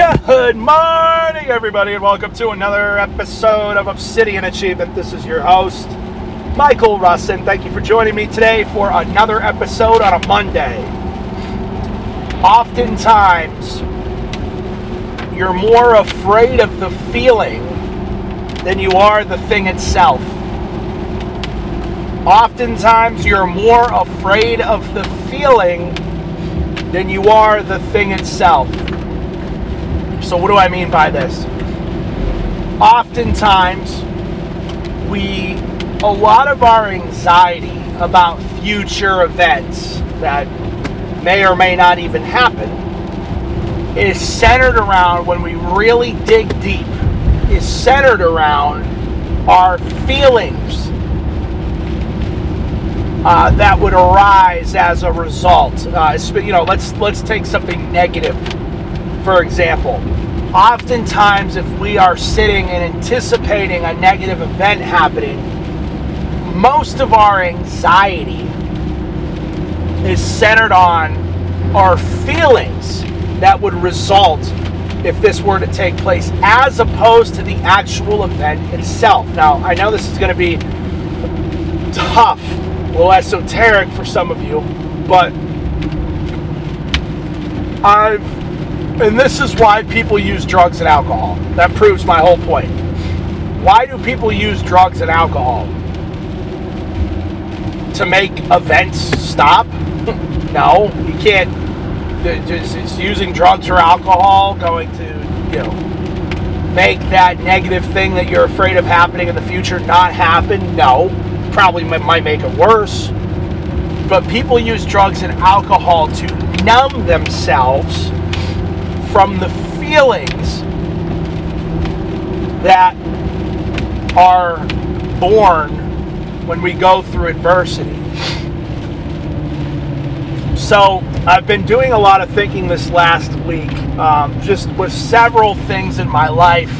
Good morning, everybody, and welcome to another episode of Obsidian Achievement. This is your host, Michael Russin. Thank you for joining me today for another episode on a Monday. Oftentimes, you're more afraid of the feeling than you are the thing itself. Oftentimes, you're more afraid of the feeling than you are the thing itself. So, what do I mean by this? Oftentimes, we, a lot of our anxiety about future events that may or may not even happen is centered around, when we really dig deep, is centered around our feelings uh, that would arise as a result. Uh, you know, let's let's take something negative, for example. Oftentimes, if we are sitting and anticipating a negative event happening, most of our anxiety is centered on our feelings that would result if this were to take place, as opposed to the actual event itself. Now, I know this is going to be tough a little esoteric for some of you, but I've, and this is why people use drugs and alcohol. That proves my whole point. Why do people use drugs and alcohol? To make events stop? no, you can't. Is using drugs or alcohol going to, you know, make that negative thing that you're afraid of happening in the future not happen? No probably might make it worse. But people use drugs and alcohol to numb themselves from the feelings that are born when we go through adversity. So, I've been doing a lot of thinking this last week, um, just with several things in my life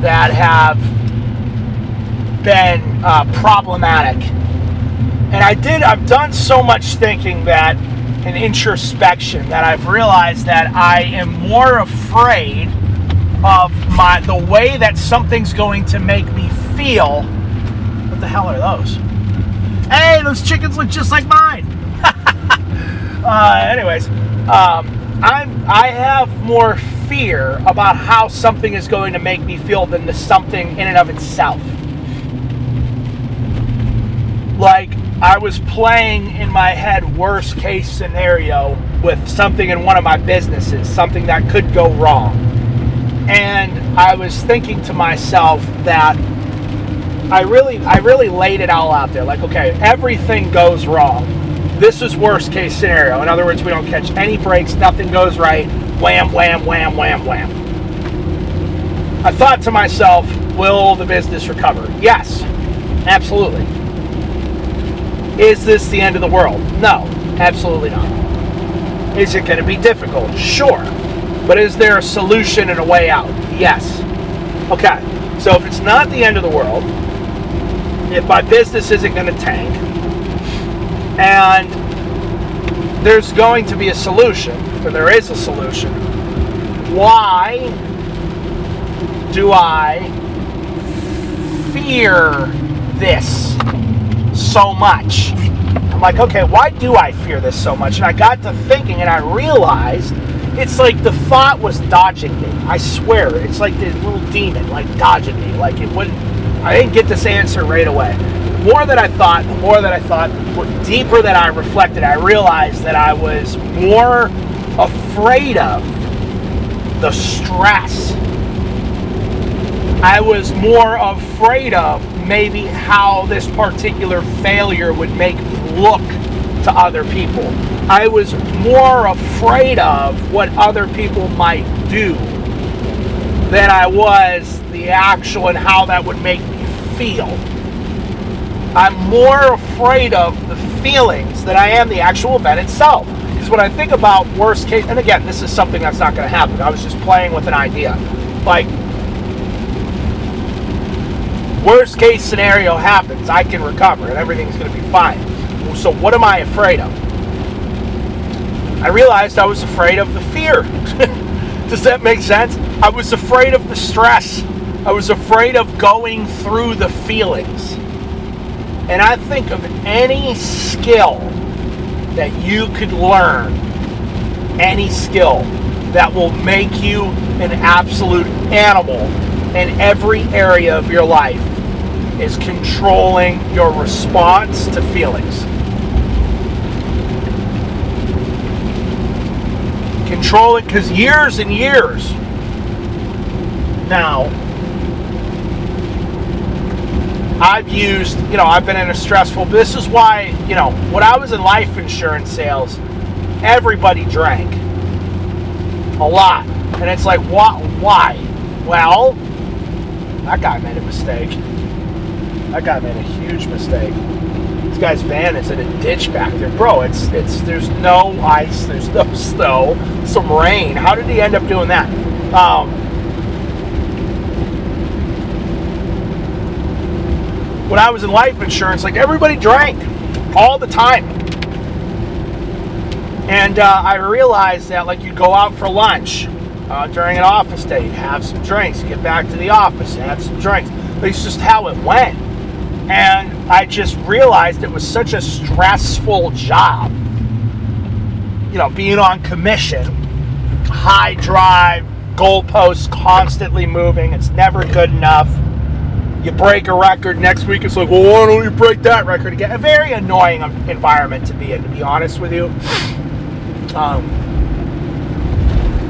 that have been uh, problematic. And I did, I've done so much thinking that, and introspection, that I've realized that I am more afraid of my the way that something's going to make me feel. What the hell are those? Hey, those chickens look just like mine. uh, anyways, um, I'm I have more fear about how something is going to make me feel than the something in and of itself like I was playing in my head worst case scenario with something in one of my businesses, something that could go wrong. And I was thinking to myself that I really I really laid it all out there. Like, okay, everything goes wrong. This is worst case scenario. In other words, we don't catch any breaks, nothing goes right. Wham, wham, wham, wham, wham. I thought to myself, will the business recover? Yes, absolutely. Is this the end of the world? No, absolutely not. Is it going to be difficult? Sure. But is there a solution and a way out? Yes. Okay, so if it's not the end of the world, if my business isn't going to tank, and there's going to be a solution, or there is a solution, why do I fear this? So much. I'm like, okay, why do I fear this so much? And I got to thinking and I realized it's like the thought was dodging me. I swear, it's like this little demon, like dodging me. Like it wouldn't, I didn't get this answer right away. The more that I thought, the more that I thought, the deeper that I reflected, I realized that I was more afraid of the stress. I was more afraid of maybe how this particular failure would make look to other people. I was more afraid of what other people might do than I was the actual and how that would make me feel. I'm more afraid of the feelings than I am the actual event itself. Because when I think about worst case, and again, this is something that's not going to happen. I was just playing with an idea. Like, worst case scenario happens, I can recover and everything's going to be fine. So, what am I afraid of? I realized I was afraid of the fear. Does that make sense? I was afraid of the stress. I was afraid of going through the feelings. And I think of any skill that you could learn, any skill that will make you an absolute animal in every area of your life is controlling your response to feelings. Control it because years and years now, I've used, you know, I've been in a stressful. This is why, you know, when I was in life insurance sales, everybody drank a lot, and it's like, why? Why? Well, that guy made a mistake. That guy made a huge mistake. This guy's van is in a ditch back there, bro. It's it's there's no ice, there's no snow, some rain. How did he end up doing that? Um, when I was in life insurance, like everybody drank all the time. And uh, I realized that, like, you'd go out for lunch uh, during an office day, have some drinks, get back to the office, have some drinks. But it's just how it went. And I just realized it was such a stressful job. You know, being on commission, high drive, goalposts constantly moving, it's never good enough. You break a record next week it's like well why don't you break that record again? A very annoying environment to be in to be honest with you. Um,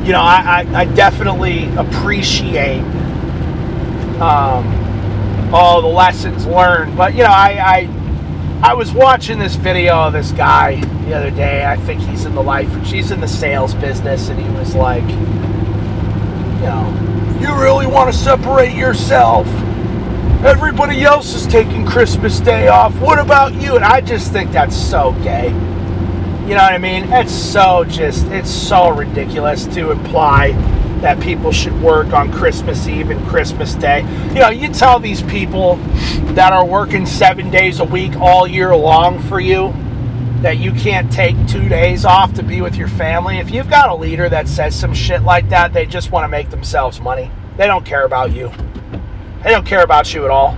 you know I, I, I definitely appreciate um, all the lessons learned but you know I, I I was watching this video of this guy the other day I think he's in the life she's in the sales business and he was like you know you really want to separate yourself Everybody else is taking Christmas Day off. What about you? And I just think that's so gay. You know what I mean? It's so just, it's so ridiculous to imply that people should work on Christmas Eve and Christmas Day. You know, you tell these people that are working seven days a week all year long for you that you can't take two days off to be with your family. If you've got a leader that says some shit like that, they just want to make themselves money. They don't care about you. They don't care about you at all.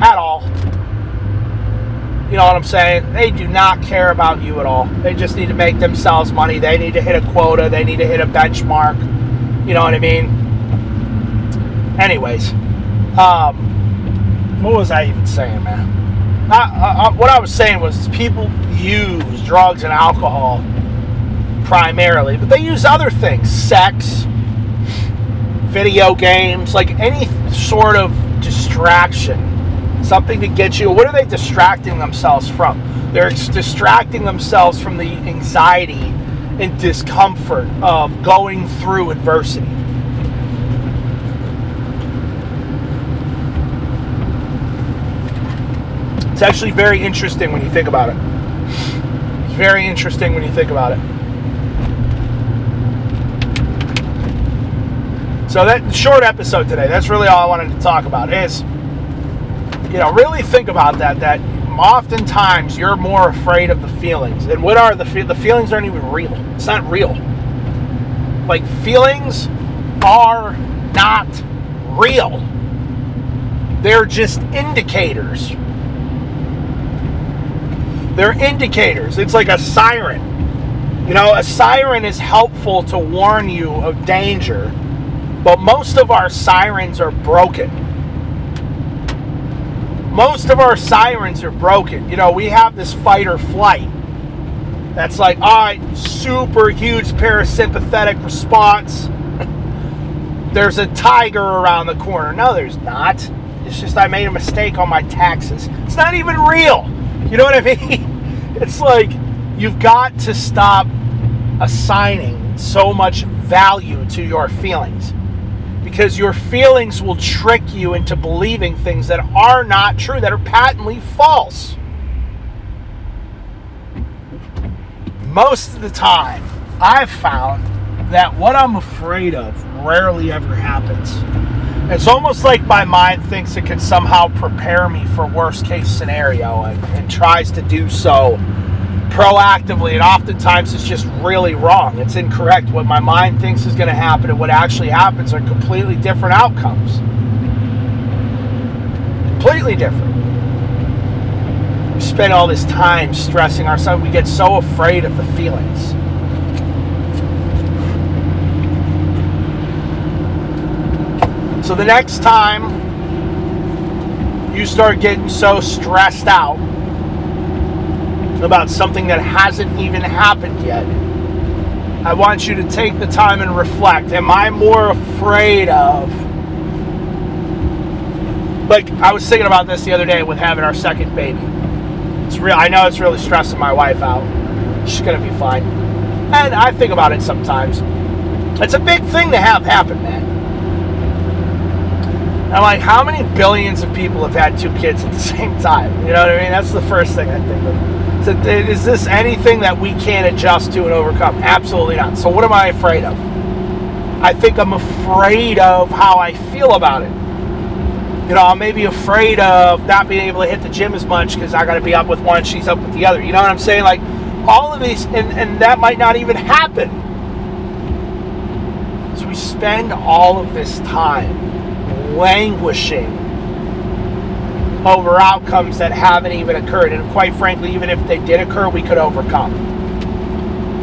At all. You know what I'm saying? They do not care about you at all. They just need to make themselves money. They need to hit a quota. They need to hit a benchmark. You know what I mean? Anyways, um, what was I even saying, man? I, I, what I was saying was people use drugs and alcohol primarily, but they use other things sex, video games, like any sort of distraction, something to get you. What are they distracting themselves from? They're distracting themselves from the anxiety and discomfort of going through adversity. It's actually very interesting when you think about it. It's very interesting when you think about it. So that short episode today, that's really all I wanted to talk about is, you know, really think about that, that oftentimes you're more afraid of the feelings. And what are the the feelings aren't even real. It's not real. Like feelings are not real. They're just indicators. They're indicators. It's like a siren. You know, a siren is helpful to warn you of danger but most of our sirens are broken. Most of our sirens are broken. You know, we have this fight or flight. That's like, all right, super huge parasympathetic response. there's a tiger around the corner. No, there's not. It's just I made a mistake on my taxes. It's not even real. You know what I mean? It's like you've got to stop assigning so much value to your feelings because your feelings will trick you into believing things that are not true, that are patently false. Most of the time, I've found that what I'm afraid of rarely ever happens. It's almost like my mind thinks it can somehow prepare me for worst case scenario and, and tries to do so proactively, and oftentimes it's just really wrong. It's incorrect. What my mind thinks is going to happen and what actually happens are completely different outcomes. Completely different. We spend all this time stressing ourselves. We get so afraid of the feelings. So the next time you start getting so stressed out about something that hasn't even happened yet, I want you to take the time and reflect. Am I more afraid of? Like I was thinking about this the other day with having our second baby. It's real. I know it's really stressing my wife out. She's gonna be fine, and I think about it sometimes. It's a big thing to have happen, man. I'm like, how many billions of people have had two kids at the same time? You know what I mean? That's the first thing I think of. So, is this anything that we can't adjust to and overcome? Absolutely not. So, what am I afraid of? I think I'm afraid of how I feel about it. You know, I'm maybe afraid of not being able to hit the gym as much because I got to be up with one, she's up with the other. You know what I'm saying? Like, all of these, and, and that might not even happen. So, we spend all of this time languishing over outcomes that haven't even occurred. And quite frankly, even if they did occur, we could overcome.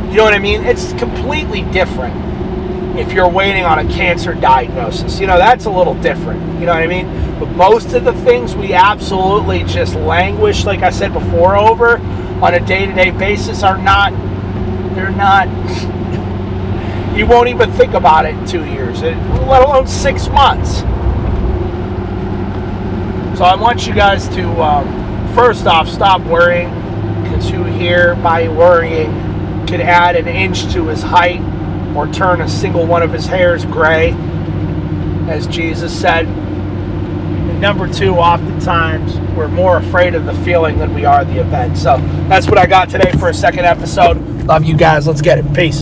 You know what I mean? It's completely different if you're waiting on a cancer diagnosis. You know, that's a little different. You know what I mean? But most of the things we absolutely just languish, like I said before, over on a day to day basis are not, they're not, you won't even think about it in two years, let alone six months. So I want you guys to, um, first off, stop worrying because who here by worrying could add an inch to his height or turn a single one of his hairs gray, as Jesus said. And number two, oftentimes we're more afraid of the feeling than we are the event. So that's what I got today for a second episode. Love you guys. Let's get it. Peace.